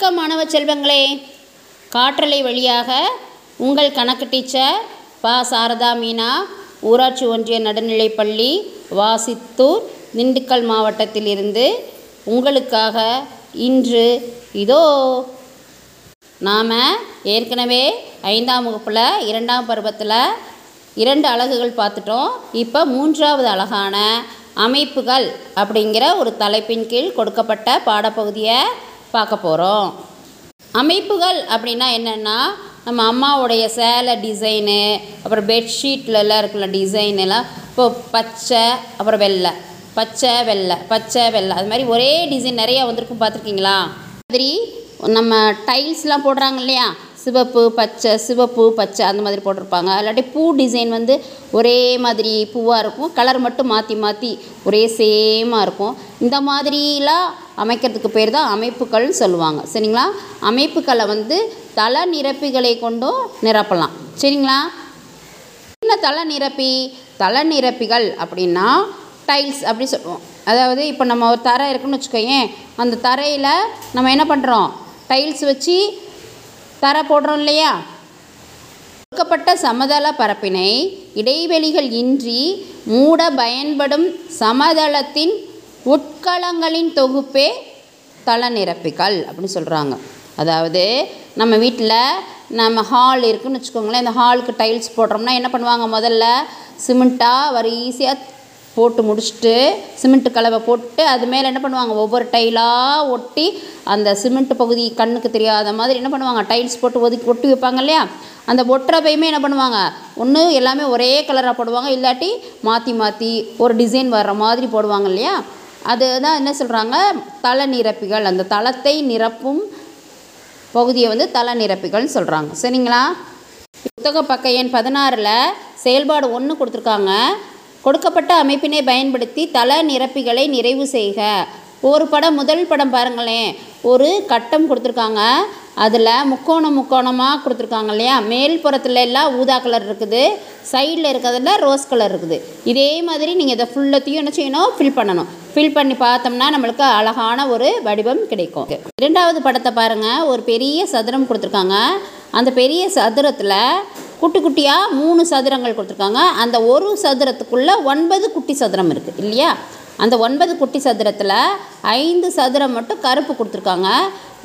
வணக்கம் மாணவ செல்வங்களே. காற்றலை வழியாக உங்கள் கணக்கு டீச்சர் பா. சாரதா மீனா ஊராட்சி ஒன்றிய நடுநிலைப்பள்ளி வாசித்தூர் திண்டுக்கல் மாவட்டத்திலிருந்து உங்களுக்காக இன்று இதோ நாம் ஏற்கனவே ஐந்தாம் வகுப்பில் இரண்டாம் பருவத்தில் இரண்டு அழகுகள் பார்த்துட்டோம். இப்போ மூன்றாவது அழகான அமைப்புகள் அப்படிங்கிற ஒரு தலைப்பின் கீழ் கொடுக்கப்பட்ட பாடப்பகுதியை பார்க்க போகிறோம் அமைப்புகள் அப்படின்னா என்னென்னா நம்ம அம்மாவுடைய சேலை டிசைனு அப்புறம் பெட்ஷீட்லலாம் இருக்குல்ல டிசைன் எல்லாம் இப்போ பச்சை அப்புறம் வெள்ளை. பச்சை வெள்ளை பச்சை வெள்ளை. அது மாதிரி ஒரே டிசைன் நிறையா வந்திருக்கும் பார்த்துருக்கீங்களா? மாதிரி நம்ம டைல்ஸ்லாம் போடுறாங்க இல்லையா? சிவப்பு பச்சை சிவப்பு பச்சை அந்த மாதிரி போட்டிருப்பாங்க. இல்லாட்டி பூ டிசைன் வந்து ஒரே மாதிரி பூவாக இருக்கும். கலர் மட்டும் மாற்றி மாற்றி ஒரே சேமாக இருக்கும். இந்த மாதிரிலாம் அமைக்கிறதுக்கு பேர் தான் அமைப்புகள்னு சொல்லுவாங்க. சரிங்களா? அமைப்புகளை வந்து தள நிரப்பிகளை கொண்டும் நிரப்பலாம். சரிங்களா? என்ன தள நிரப்பி? தள நிரப்பிகள் அப்படின்னா டைல்ஸ் அப்படி சொல்லுவோம். அதாவது இப்போ நம்ம ஒரு தரை இருக்குன்னு வச்சுக்கோயேன் அந்த தரையில் நம்ம என்ன பண்ணுறோம் டைல்ஸ் வச்சு தரை போடுறோம் இல்லையா? கொடுக்கப்பட்ட சமதள பரப்பினை இடைவெளிகள் இன்றி மூட பயன்படும் சமதளத்தின் உட்கலங்களின் தொகுப்பே தள நிரப்பிகள் அப்படின்னு சொல்கிறாங்க அதாவது நம்ம வீட்டில் நம்ம ஹால் இருக்குன்னு வச்சுக்கோங்களேன் இந்த ஹாலுக்கு டைல்ஸ் போடுறோம்னா என்ன பண்ணுவாங்க? முதல்ல சிமெண்ட்டாக வரிசையாக போட்டு முடிச்சுட்டு சிமெண்ட்டு கலவை போட்டு அது மேலே என்ன பண்ணுவாங்க? ஒவ்வொரு டைலாக ஒட்டி அந்த சிமெண்ட் பகுதி கண்ணுக்கு தெரியாத மாதிரி என்ன பண்ணுவாங்க? டைல்ஸ் போட்டு ஒதுக்கி ஒட்டி வைப்பாங்க இல்லையா? அந்த ஒட்டுறப்பையுமே என்ன பண்ணுவாங்க? ஒன்று எல்லாமே ஒரே கலராக போடுவாங்க. இல்லாட்டி மாற்றி மாற்றி ஒரு டிசைன் வர்ற மாதிரி போடுவாங்க இல்லையா? அதுதான் என்ன சொல்கிறாங்க தள நிரப்பிகள். அந்த தளத்தை நிரப்பும் பகுதியை வந்து தள நிரப்பிகள்னு சொல்கிறாங்க சரிங்களா? புத்தக பக்க எண் பதினாறில் செயல்பாடு ஒன்று கொடுத்துருக்காங்க. கொடுக்கப்பட்ட அமைப்பினை பயன்படுத்தி தள நிரப்பிகளை நிறைவு செய்க. ஒரு படம் முதல் படம் பாருங்களேன் ஒரு கட்டம் கொடுத்துருக்காங்க. அதில் முக்கோணம் முக்கோணமாக கொடுத்துருக்காங்க இல்லையா? மேல் புறத்துல எல்லாம் ஊதா கலர் இருக்குது. சைடில் இருக்கிறதுல ரோஸ் கலர் இருக்குது. இதே மாதிரி நீங்கள் இதை ஃபுல்லத்தையும் என்ன செய்யணும்? ஃபில் பண்ணணும். ஃபில் பண்ணி பார்த்தோம்னா நம்மளுக்கு அழகான ஒரு வடிவம் கிடைக்கும். இரண்டாவது படத்தை பாருங்கள் ஒரு பெரிய சதுரம் கொடுத்துருக்காங்க. அந்த பெரிய சதுரத்தில் குட்டி குட்டியாக மூணு சதுரங்கள் கொடுத்துருக்காங்க. அந்த ஒரு சதுரத்துக்குள்ளே ஒன்பது குட்டி சதுரம் இருக்குது இல்லையா? அந்த ஒன்பது குட்டி சதுரத்தில் ஐந்து சதுரம் மட்டும் கருப்பு கொடுத்துருக்காங்க.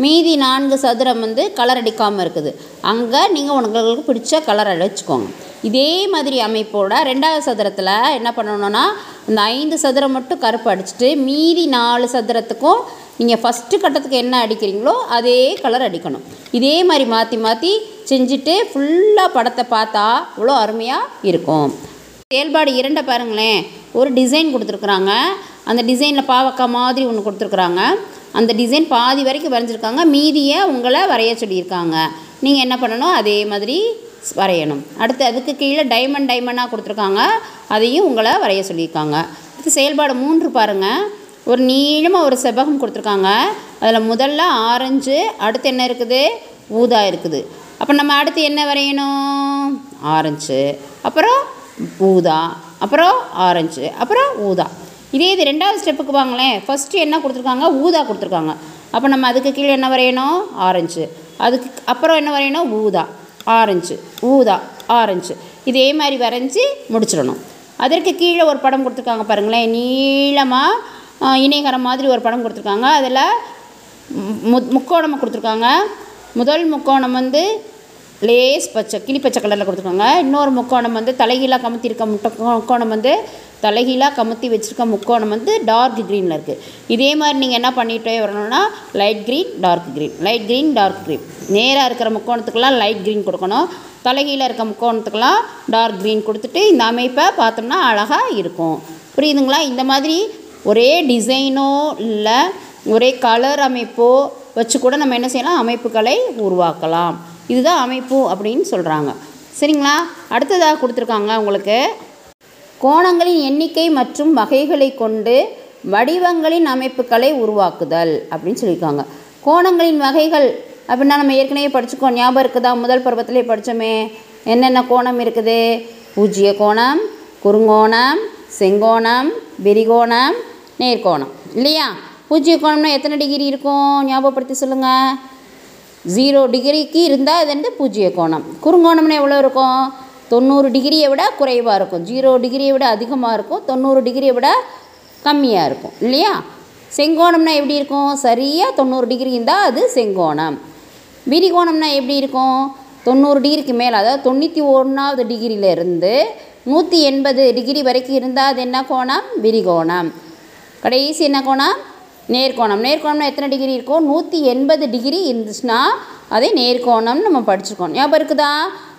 மீதி நான்கு சதுரம் வந்து கலர் அடிக்காமல் இருக்குது. அங்கே நீங்கள் உங்களுக்கு பிடிச்ச கலர் அடிச்சுக்கோங்க இதே மாதிரி அமைப்போட ரெண்டாவது சதுரத்தில் என்ன பண்ணணும்னா இந்த ஐந்து சதுரம் மட்டும் கருப்பு அடிச்சுட்டு மீதி நாலு சதுரத்துக்கும் நீங்கள் ஃபஸ்ட்டு கட்டத்துக்கு என்ன அடிக்கிறீங்களோ அதே கலர் அடிக்கணும். இதே மாதிரி மாற்றி மாற்றி செஞ்சுட்டு ஃபுல்லாக படத்தை பார்த்தா இவ்வளோ அருமையாக இருக்கும். செயல்பாடு இரண்டை பாருங்களேன். ஒரு டிசைன் கொடுத்துருக்குறாங்க. அந்த டிசைனில் பாவக்காய் மாதிரி ஒன்று கொடுத்துருக்குறாங்க. அந்த டிசைன் பாதி வரைக்கும் வரைஞ்சிருக்காங்க. மீதியை உங்களை வரைய சொல்லியிருக்காங்க. நீங்கள் என்ன பண்ணணும்? அதே மாதிரி வரையணும். அடுத்து அதுக்கு கீழே டைமண்ட் டைமண்டாக கொடுத்துருக்காங்க. அதையும் உங்களை வரைய சொல்லியிருக்காங்க. அடுத்து செயல்பாடு மூன்று பாருங்கள் ஒரு நீளமாக ஒரு செவ்வகம் கொடுத்துருக்காங்க. அதில் முதல்ல ஆரஞ்சு அடுத்து என்ன இருக்குது? ஊதா இருக்குது. அப்போ நம்ம அடுத்து என்ன வரையணும்? ஆரஞ்சு. அப்புறம் ஊதா அப்புறம் ஆரஞ்சு அப்புறம் ஊதா. இதே இது ரெண்டாவது ஸ்டெப்புக்கு வாங்களேன் ஃபஸ்ட்டு என்ன கொடுத்துருக்காங்க? ஊதா கொடுத்துருக்காங்க. அப்போ நம்ம அதுக்கு கீழே என்ன வரையணும்? ஆரஞ்சு அதுக்கு அப்புறம் என்ன வரையணும்? ஊதா. ஆரஞ்சு ஊதா. ஆரஞ்சு இதே மாதிரி வரைஞ்சி முடிச்சிடணும். அதற்கு கீழே ஒரு படம் கொடுத்துருக்காங்க பாருங்களேன். நீளமாக இணைகரம் மாதிரி ஒரு படம் கொடுத்துருக்காங்க. அதில் மு முக்கோணமாக கொடுத்துருக்காங்க. முதல் முக்கோணம் வந்து லேஸ் பச்சை கிளி பச்சை கலரில் கொடுத்துருக்காங்க. இன்னொரு முக்கோணம் வந்து தலைகீழாக கமுத்தி இருக்க முட்டை முக்கோணம் வந்து தலைகீழாக கமுத்தி வச்சுருக்க முக்கோணம் வந்து டார்க் க்ரீனில் இருக்குது இதே மாதிரி நீங்கள் என்ன பண்ணிகிட்டே வரணும்னா light green dark green light green dark green நேராக இருக்கிற முக்கோணத்துக்கெல்லாம் லைட் க்ரீன் கொடுக்கணும். தலைகீழாக இருக்க முக்கோணத்துக்கெல்லாம் டார்க் க்ரீன் கொடுத்துட்டு இந்த அமைப்பை பார்த்தோம்னா அழகாக இருக்கும். புரியுதுங்களா? இந்த மாதிரி ஒரே டிசைனோ இல்லை ஒரே கலர் அமைப்போ வச்சு கூட நம்ம என்ன செய்யலாம்? அமைப்புகளை உருவாக்கலாம். இதுதான் அமைப்பு அப்படின்னு சொல்கிறாங்க சரிங்களா? அடுத்ததாக கொடுத்துருக்காங்க உங்களுக்கு. கோணங்களின் எண்ணிக்கை மற்றும் வகைகளை கொண்டு வடிவங்களின் அமைப்புகளை உருவாக்குதல் அப்படின்னு சொல்லியிருக்காங்க. கோணங்களின் வகைகள் அப்படின்னா நம்ம ஏற்கனவே படிச்சுக்கோ ஞாபகம் இருக்குதா? முதல் பருவத்திலே படித்தோமே என்னென்ன கோணம் இருக்குது? பூஜ்ஜிய கோணம் குறுங்கோணம் செங்கோணம் விரிகோணம் நேர்கோணம். இல்லையா? பூஜ்ய கோணம்னா எத்தனை டிகிரி இருக்கும்? ஞாபகப்படுத்தி சொல்லுங்கள் ஜீரோ டிகிரிக்கு இருந்தால் அது வந்து பூஜ்ஜிய கோணம். குறுங்கோணம்னு எவ்வளோ இருக்கும்? தொண்ணூறு டிகிரியை விட குறைவாக இருக்கும். ஜீரோ டிகிரியை விட அதிகமாக இருக்கும். தொண்ணூறு டிகிரியை விட கம்மியாக இருக்கும். இல்லையா? செங்கோணம்னா எப்படி இருக்கும்? சரியாக தொண்ணூறு டிகிரி இருந்தால் அது செங்கோணம். விரிகோணம்னா எப்படி இருக்கும்? தொண்ணூறு டிகிரிக்கு மேலே அதாவது தொண்ணூற்றி ஒன்றாவது டிகிரியிலேருந்து நூற்றி எண்பது டிகிரி வரைக்கும் இருந்தால் அது என்ன கோணம்? விரிகோணம். கடைசி என்ன கோணம்? நேர்கோணம். நேர்கோணம்னா எத்தனை டிகிரி இருக்கும் நூற்றி எண்பது டிகிரி இருந்துச்சுன்னா அதே நேர்கோணம்னு நம்ம படிச்சிருக்கோம். ஞாபகம் இருக்குதா?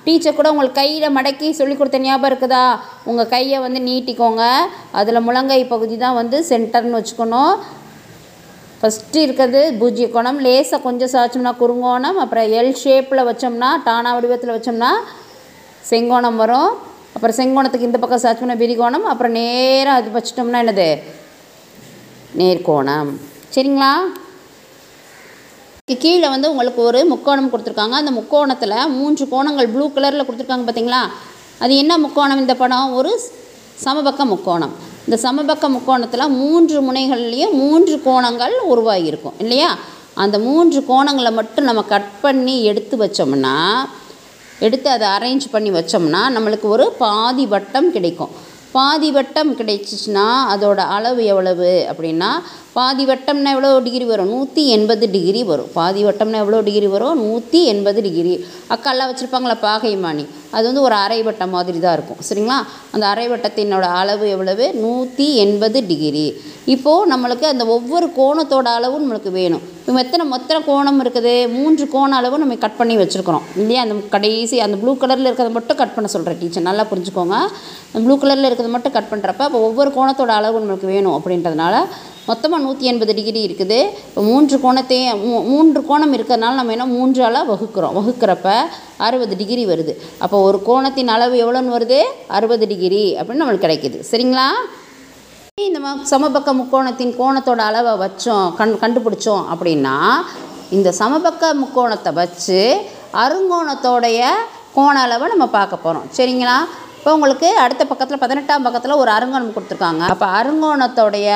டீச்சர் கூட உங்களுக்கு கையில் மடக்கி சொல்லி கொடுத்த ஞாபகம் இருக்குதா? உங்கள் கையை வந்து நீட்டிக்கோங்க. அதில் முழங்கை பகுதி தான் வந்து சென்டர்னு வச்சுக்கணும். ஃபஸ்ட்டு இருக்கிறது பூஜ்ய கோணம். லேசாக கொஞ்சம் சாய்ச்சோம்னா குறுங்கோணம். அப்புறம் எல் ஷேப்பில் வச்சோம்னா டானா வடிவத்தில் வச்சோம்னா செங்கோணம் வரும். அப்புறம் செங்கோணத்துக்கு இந்த பக்கம் சாய்ச்சோம்னா விரிகோணம். அப்புறம் நேராக அது வச்சிட்டோம்னா என்னது? நேர்கோணம். சரிங்களா? கீழே வந்து உங்களுக்கு ஒரு முக்கோணம் கொடுத்துருக்காங்க. அந்த முக்கோணத்தில் மூன்று கோணங்கள் ப்ளூ கலரில் கொடுத்துருக்காங்க பார்த்தீங்களா அது என்ன முக்கோணம் இந்த படம்? ஒரு சமபக்க முக்கோணம். இந்த சமபக்க முக்கோணத்தில் மூன்று முனைகள்லேயும் மூன்று கோணங்கள் உருவாகியிருக்கும் இல்லையா? அந்த மூன்று கோணங்களை மட்டும் நம்ம கட் பண்ணி எடுத்து வச்சோம்னா எடுத்து அதை அரேஞ்ச் பண்ணி வச்சோம்னா நம்மளுக்கு ஒரு பாதி வட்டம் கிடைக்கும். பாதி வட்டம் கிடைச்சிச்சின்னா அதோட அளவு எவ்வளவு அப்படின்னா பாதி வட்டம்னா எவ்வளோ டிகிரி வரும்? நூற்றி எண்பது டிகிரி வரும். பாதி வட்டம்னா எவ்வளோ டிகிரி வரும்? நூற்றி எண்பது டிகிரி அக்காலாம் வச்சுருப்பாங்களா பாகைமானி அது வந்து ஒரு அரை வட்டம் மாதிரி தான் இருக்கும். சரிங்களா? அந்த அரை வட்டத்தினோட அளவு எவ்வளவு? நூற்றி எண்பது டிகிரி. இப்போது நம்மளுக்கு அந்த ஒவ்வொரு கோணத்தோட அளவும் நம்மளுக்கு வேணும். இப்போ எத்தனை மொத்தனை கோணம் இருக்குது? மூன்று கோண அளவு நம்ம கட் பண்ணி வச்சுருக்கிறோம். இல்லையா? அந்த கடைசி அந்த ப்ளூ கலரில் இருக்கிறத மட்டும் கட் பண்ண சொல்கிறேன் டீச்சர் நல்லா புரிஞ்சுக்கோங்க. அந்த ப்ளூ கலரில் இருக்கிறத மட்டும் கட் பண்ணுறப்ப அப்போ ஒவ்வொரு கோணத்தோட அளவு நம்மளுக்கு வேணும் அப்படின்றதுனால மொத்தமாக நூற்றி எண்பது டிகிரி இருக்குது. இப்போ மூன்று கோணத்தையும் மூ- மூன்று கோணம் இருக்கிறதுனால நம்ம என்ன மூன்று அளவு வகுக்கிறோம். வகுக்கிறப்ப அறுபது டிகிரி வருது. அப்போ ஒரு கோணத்தின் அளவு எவ்வளோன்னு வருது? அறுபது டிகிரி அப்படின்னு நம்மளுக்கு கிடைக்குது. சரிங்களா? இந்த சமபக்க முக்கோணத்தின் கோணத்தோட அளவை வச்சோம் கண் கண்டுபிடிச்சோம் அப்படின்னா இந்த சமபக்க முக்கோணத்தை வச்சு அருங்கோணத்தோடைய கோண அளவை நம்ம பார்க்க போகிறோம் சரிங்களா? இப்போ உங்களுக்கு அடுத்த பக்கத்தில் பதினெட்டாம் பக்கத்தில் ஒரு அருங்கோணம் கொடுத்துருக்காங்க. அப்போ அருங்கோணத்தோடைய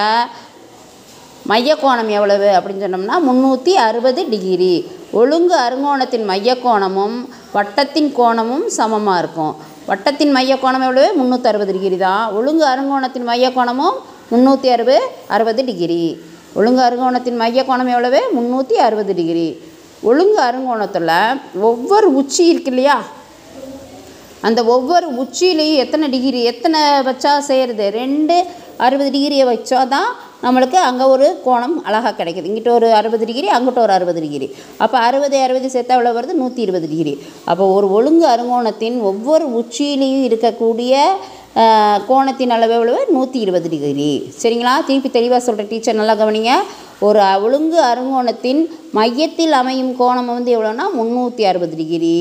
மையக்கோணம் எவ்வளவு அப்படின்னு சொன்னோம்னா முந்நூற்றி அறுபது டிகிரி. ஒழுங்கு அருங்கோணத்தின் மையக்கோணமும் வட்டத்தின் கோணமும் சமமாக இருக்கும். வட்டத்தின் மைய கோணம் எவ்வளவு? முந்நூற்றி அறுபது டிகிரி தான். ஒழுங்கு அருங்கோணத்தின் மையக்கோணமும் முந்நூற்றி அறுபது அறுபது டிகிரி. ஒழுங்கு அருங்கோணத்தின் மையக்கோணம் எவ்வளவு? முந்நூற்றி அறுபது டிகிரி. ஒழுங்கு அருங்கோணத்தில் ஒவ்வொரு உச்சி இருக்கு இல்லையா? அந்த ஒவ்வொரு உச்சியிலையும் எத்தனை டிகிரி எத்தனை வச்சா செய்கிறது ரெண்டு அறுபது டிகிரியை வச்சா தான் நம்மளுக்கு அங்கே ஒரு கோணம் அழகாக கிடைக்குது. இங்கிட்ட ஒரு அறுபது டிகிரி அங்கிட்ட ஒரு அறுபது டிகிரி. அப்போ அறுபது அறுபது சேர்த்தா அவ்வளோ வருது? நூற்றி இருபது டிகிரி. அப்போ ஒரு ஒழுங்கு அருங்கோணத்தின் ஒவ்வொரு உச்சியிலையும் இருக்கக்கூடிய கோணத்தின் அளவு எவ்வளவு? நூற்றி இருபது டிகிரி. சரிங்களா? திருப்பி தெளிவாக சொல்கிற டீச்சர் நல்லா கவனிங்க. ஒரு ஒழுங்கு அருங்கோணத்தின் மையத்தில் அமையும் கோணம் வந்து எவ்வளோன்னா முந்நூற்றி அறுபது டிகிரி.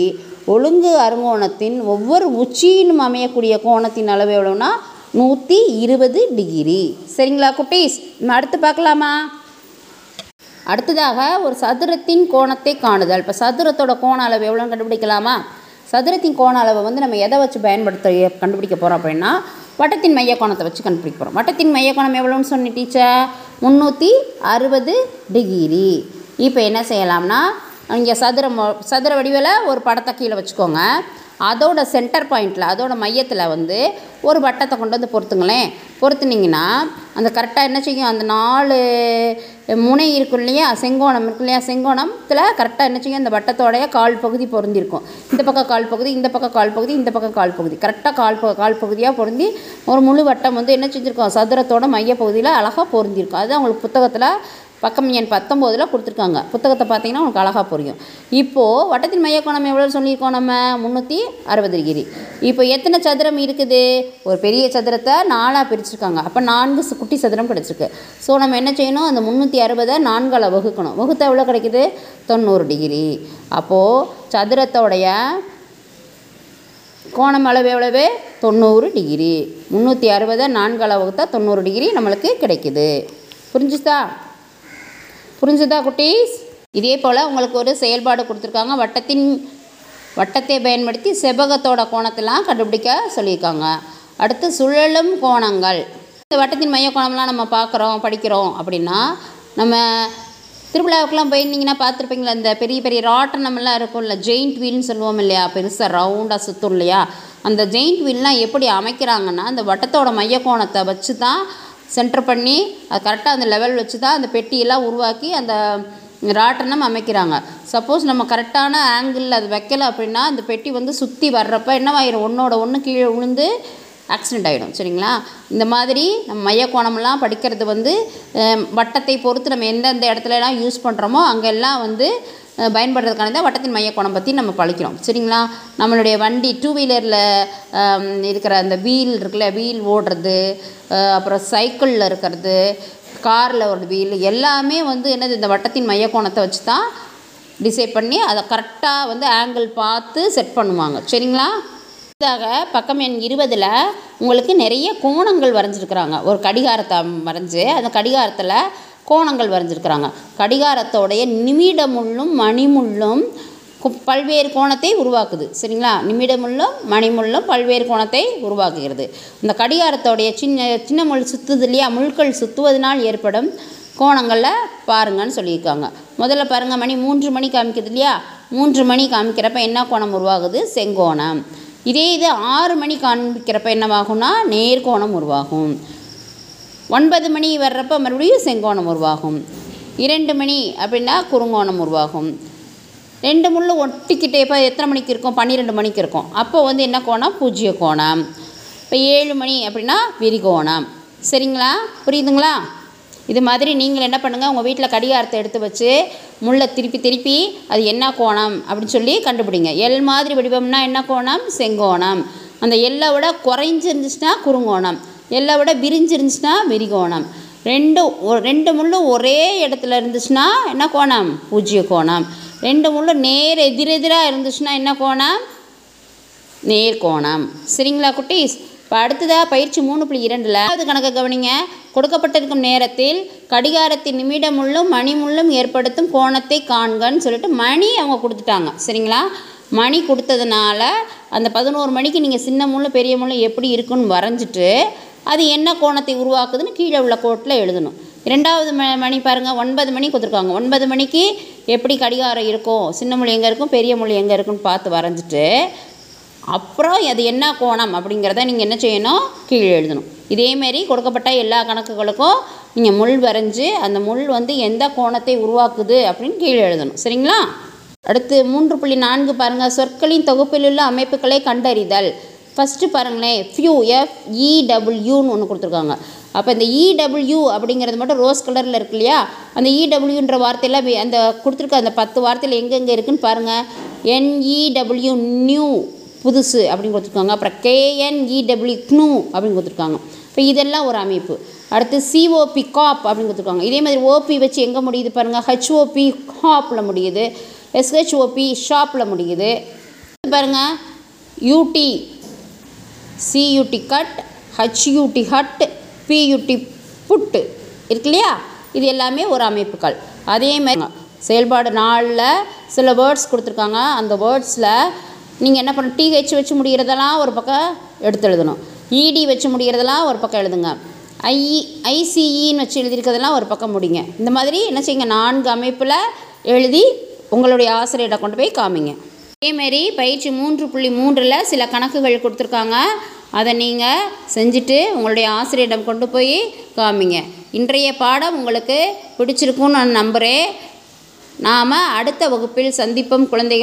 ஒழுங்கு அருங்கோணத்தின் ஒவ்வொரு உச்சியிலும் அமையக்கூடிய கோணத்தின் அளவு எவ்வளோன்னா நூற்றி இருபது டிகிரி சரிங்களா குட்டீஸ்? நம்ம அடுத்து பார்க்கலாமா? அடுத்ததாக ஒரு சதுரத்தின் கோணத்தை காணுதல். இப்போ சதுரத்தோட கோண அளவு எவ்வளோன்னு கண்டுபிடிக்கலாமா? சதுரத்தின் கோண அளவை வந்து நம்ம எதை வச்சு பயன்படுத்த கண்டுபிடிக்க போகிறோம் அப்படின்னா வட்டத்தின் மைய கோணத்தை வச்சு கண்டுபிடிக்க போகிறோம் வட்டத்தின் மைய கோணம் எவ்வளோன்னு சொன்னி டீச்சர்? முந்நூற்றி அறுபது டிகிரி இப்போ என்ன செய்யலாம்னா இங்கே சதுர சதுர வடிவில் ஒரு படத்தை கீழே வச்சுக்கோங்க. அதோட சென்டர் பாயிண்டில் அதோட மையத்தில் வந்து ஒரு வட்டத்தை கொண்டு வந்து பொறுத்துங்களேன் பொறுத்துனிங்கன்னா அந்த கரெக்டாக என்ன செய்யும்? அந்த நாலு முனை இருக்கும் இல்லையா? செங்கோணம் இருக்கு இல்லையா? செங்கோணத்தில் கரெக்டாக என்ன செய்யும்? அந்த வட்டத்தோடைய கால் பகுதி பொருந்திருக்கும். இந்த பக்கம் கால் பகுதி இந்த பக்கம் கால் பகுதி இந்த பக்கம் கால் பகுதி. கரெக்டாக கால் ப கால் பகுதியாக பொருந்தி ஒரு முழு வட்டம் வந்து என்ன செஞ்சுருக்கோம்? சதுரத்தோட மைய பகுதியில் அழகாக பொருந்திருக்கும். அது அவங்களுக்கு புத்தகத்தில் பக்கம் எண் பத்தொம்போதில் கொடுத்துருக்காங்க. புத்தகத்தை பார்த்தீங்கன்னா உங்களுக்கு அழகாக புரியும். இப்போது வட்டத்தின் மையக்கோணம் எவ்வளோ சொல்லியிருக்கோம் நம்ம? முந்நூற்றி அறுபது டிகிரி. இப்போ எத்தனை சதுரம் இருக்குது? ஒரு பெரிய சதுரத்தை நாலாக பிரிச்சிருக்காங்க. அப்போ நான்கு சு- குட்டி சதுரம் கிடச்சிருக்கு. ஸோ நம்ம என்ன செய்யணும்? அந்த முந்நூற்றி அறுபதை நான்கால் வகுக்கணும். வகுத்த எவ்வளோ கிடைக்குது? தொண்ணூறு டிகிரி. அப்போது சதுரத்தோடைய கோணம் அளவு எவ்வளவு? தொண்ணூறு டிகிரி. முந்நூற்றி அறுபதை நான்கால் வகுத்தா தொண்ணூறு டிகிரி நம்மளுக்கு கிடைக்குது. புரிஞ்சுதா? புரிஞ்சுதா குட்டீஸ்? இதே போல் உங்களுக்கு ஒரு செயல்பாடு கொடுத்துருக்காங்க. வட்டத்தின் வட்டத்தை பயன்படுத்தி செவ்வகத்தோட கோணத்தெல்லாம் கண்டுபிடிக்க சொல்லியிருக்காங்க. அடுத்து சுழலும் கோணங்கள். இந்த வட்டத்தின் மைய கோணம்லாம் நம்ம பார்க்குறோம் படிக்கிறோம் அப்படின்னா நம்ம திருவிழாவுக்குலாம் போயிருந்தீங்கன்னா பார்த்துருப்பீங்களா இந்த பெரிய பெரிய ராட்டனமெல்லாம் இருக்கும்ல ஜெயிண்ட் வீல்னு சொல்லுவோம் இல்லையா பெருசாக ரவுண்டாக சுற்றும் இல்லையா அந்த ஜெயிண்ட் வீல்லாம் எப்படி அமைக்கிறாங்கன்னா அந்த வட்டத்தோட மைய கோணத்தை வச்சு தான் சென்டர் பண்ணி அது கரெக்டாக அந்த லெவல் வச்சு தான் அந்த பெட்டியெல்லாம் உருவாக்கி அந்த ராட்டனம் அமைக்கிறாங்க. சப்போஸ் நம்ம கரெக்டான ஆங்கிளில் அது வைக்கல அப்படின்னா அந்த பெட்டி வந்து சுற்றி வர்றப்ப என்னவாயிரும்? ஒன்றோட ஒன்று கீழே விழுந்து ஆக்சிடெண்ட் ஆகிடும் சரிங்களா? இந்த மாதிரி நம்ம மையக்கோணமெல்லாம் படிக்கிறது வந்து வட்டத்தை பொறுத்து நம்ம எந்தெந்த இடத்துலலாம் யூஸ் பண்ணுறோமோ அங்கெல்லாம் வந்து பயன்படுறதுக்கான தான் வட்டத்தின் மையக்கோணம் பற்றி நம்ம பழிக்கிறோம். சரிங்களா? நம்மளுடைய வண்டி டூ வீலரில் இருக்கிற அந்த வீல் இருக்குல்ல வீல் ஓடுறது அப்புறம் சைக்கிளில் இருக்கிறது காரில் ஒரு வீல் எல்லாமே வந்து என்னது இந்த வட்டத்தின் மையக்கோணத்தை வச்சு தான் டிசைட் பண்ணி அதை கரெக்டாக வந்து ஆங்கிள் பார்த்து செட் பண்ணுவாங்க. சரிங்களா? இதாக பக்கம் எண் இருபதில் உங்களுக்கு நிறைய கோணங்கள் வரைஞ்சிருக்கிறாங்க. ஒரு கடிகாரத்தை வரைஞ்சி அந்த கடிகாரத்தில் கோணங்கள் வரைஞ்சிருக்கிறாங்க. கடிகாரத்தோடைய நிமிடமுள்ளும் மணிமுள்ளும் கு- பல்வேறு கோணத்தை உருவாக்குது. சரிங்களா? நிமிடமுள்ளும் மணிமுள்ளும் பல்வேறு கோணத்தை உருவாக்குகிறது. இந்த கடிகாரத்தோடைய சின்ன சின்ன முள் சுற்றுது இல்லையா? முள்கள் சுற்றுவதனால் ஏற்படும் கோணங்களில் பாருங்கன்னு சொல்லியிருக்காங்க. முதல்ல பாருங்கள் மணி மூன்று மணி காமிக்கிறது இல்லையா? மூன்று மணி காமிக்கிறப்ப என்ன கோணம் உருவாகுது? செங்கோணம். இதே இது ஆறு மணி காமிக்கிறப்ப என்னவாகும்னா? நேர்கோணம் உருவாகும். ஒன்பது மணி வர்றப்ப மறுபடியும் செங்கோணம் உருவாகும். இரண்டு மணி அப்படின்னா குறுங்கோணம் உருவாகும். ரெண்டு முள்ளு ஒட்டிக்கிட்டே இப்போ எத்தனை மணிக்கு இருக்கும்? பன்னிரெண்டு மணிக்கு இருக்கும். அப்போ வந்து என்ன கோணம்? பூஜ்ய கோணம். இப்போ ஏழு மணி அப்படின்னா விரிகோணம். சரிங்களா? புரியுதுங்களா? இது மாதிரி நீங்கள் என்ன பண்ணுங்கள் உங்கள் வீட்டில் கடிகாரத்தை எடுத்து வச்சு முள்ளை திருப்பி திருப்பி அது என்ன கோணம் அப்படின்னு சொல்லி கண்டுபிடிங்க. எல் மாதிரி வடிவம்னா என்ன கோணம்? செங்கோணம். அந்த எல்லை விட குறைஞ்சிருந்துச்சுன்னா குறுங்கோணம். எல்லை விட விரிஞ்சிருந்துச்சுன்னா விரிகோணம் ரெண்டு ஒ- ரெண்டு முள்ளும் ஒரே இடத்துல இருந்துச்சுன்னா என்ன கோணம்? பூஜ்ஜிய கோணம். ரெண்டு முள்ளும் நேர் எதிரெதிராக இருந்துச்சுன்னா என்ன கோணம்? நேர்கோணம் சரிங்களா குட்டீஸ்? இப்போ அடுத்ததாக பயிற்சி மூணு புள்ளி இரண்டில் அது கணக்கை கவனிங்க. கொடுக்கப்பட்டிருக்கும் நேரத்தில் கடிகாரத்தின் நிமிடமுள்ளும் மணிமுள்ளும் ஏற்படுத்தும் கோணத்தை காண்கன்னு சொல்லிட்டு மணி அவங்க கொடுத்துட்டாங்க. சரிங்களா? மணி கொடுத்ததுனால அந்த பதினோரு மணிக்கு நீங்கள் சின்ன முள்ளு பெரிய முள்ளு எப்படி இருக்குன்னு வரைஞ்சிட்டு அது என்ன கோணத்தை உருவாக்குதுன்னு கீழே உள்ள கோட்டில் எழுதணும். ரெண்டாவது ம மணி பாருங்கள் ஒன்பது மணி கொடுத்துருக்காங்க. ஒன்பது மணிக்கு எப்படி கடிகாரம் இருக்கும்? சின்ன மொழி எங்கே இருக்கும்? பெரிய மொழி எங்கே இருக்குன்னு பார்த்து வரைஞ்சிட்டு அப்புறம் அது என்ன கோணம் அப்படிங்கிறத நீங்கள் என்ன செய்யணும்? கீழே எழுதணும். இதேமாரி கொடுக்கப்பட்ட எல்லா கணக்குகளுக்கும் நீங்கள் முள் வரைஞ்சி அந்த முள் வந்து எந்த கோணத்தை உருவாக்குது அப்படின்னு கீழே எழுதணும். சரிங்களா? அடுத்து மூன்று புள்ளி நான்கு பாருங்கள் சொற்களின் தொகுப்பிலுள்ள அமைப்புகளை கண்டறிதல். ஃபஸ்ட்டு பாருங்களேன் ஃபியூ எஃப் இடபிள்யூன்னு e, ஒன்று கொடுத்துருக்காங்க. அப்போ இந்த e, இடபிள்யூ அப்படிங்கிறது மட்டும் ரோஸ் கலரில் இருக்கு இல்லையா? அந்த e, இடபிள்யூன்ற வார்த்தையெல்லாம் அந்த கொடுத்துருக்க அந்த பத்து வார்த்தையில் எங்கெங்கே இருக்குன்னு பாருங்கள் என்இடபிள்யூ நியூ புதுசு அப்படின்னு கொடுத்துருக்காங்க. அப்புறம் கேஎன்இடபிள்யூ க்னூ அப்படின்னு கொடுத்துருக்காங்க. இப்போ இதெல்லாம் ஒரு அமைப்பு. அடுத்து சிஓபி காப் அப்படின்னு கொடுத்துருக்காங்க. இதே மாதிரி ஓபி வச்சு எங்கே முடியுது பாருங்கள் ஹெச்ஓபி ஹாப்பில் முடியுது. எஸ்ஹெச்ஓபி ஷாப்பில் முடியுது. பாருங்கள் U T C U T cut H U T hut P U T put இருக்கு இல்லையா இது எல்லாமே ஒரு அமைப்புகள். அதே மாதிரி செயல்பாடு நாளில் சில வேர்ட்ஸ் கொடுத்துருக்காங்க. அந்த வேர்ட்ஸில் நீங்கள் என்ன பண்ணணும்? டிஹெச் வச்சு முடிகிறதெல்லாம் ஒரு பக்கம் எடுத்து எழுதணும். இடி வச்சு முடிகிறதெல்லாம் ஒரு பக்கம் எழுதுங்க. ஐ ஐசிஇன்னு வச்சு எழுதியிருக்கிறதெல்லாம் ஒரு பக்கம் முடிங்க. இந்த மாதிரி என்ன செய்யுங்க? நான்கு அமைப்பில் எழுதி உங்களுடைய ஆசிரியர்கிட்ட கொண்டு போய் காமிங்க. அதேமாரி பயிற்சி மூன்று புள்ளி மூன்றில் சில கணக்குகள் கொடுத்துருக்காங்க. அதை நீங்கள் செஞ்சுட்டு உங்களுடைய ஆசிரியரிடம் கொண்டு போய் காமிங்க. இன்றைய பாடம் உங்களுக்கு பிடிச்சிருக்கும்னு நான் நம்புகிறேன் நாம் அடுத்த வகுப்பில் சந்திப்போம் குழந்தைகள்.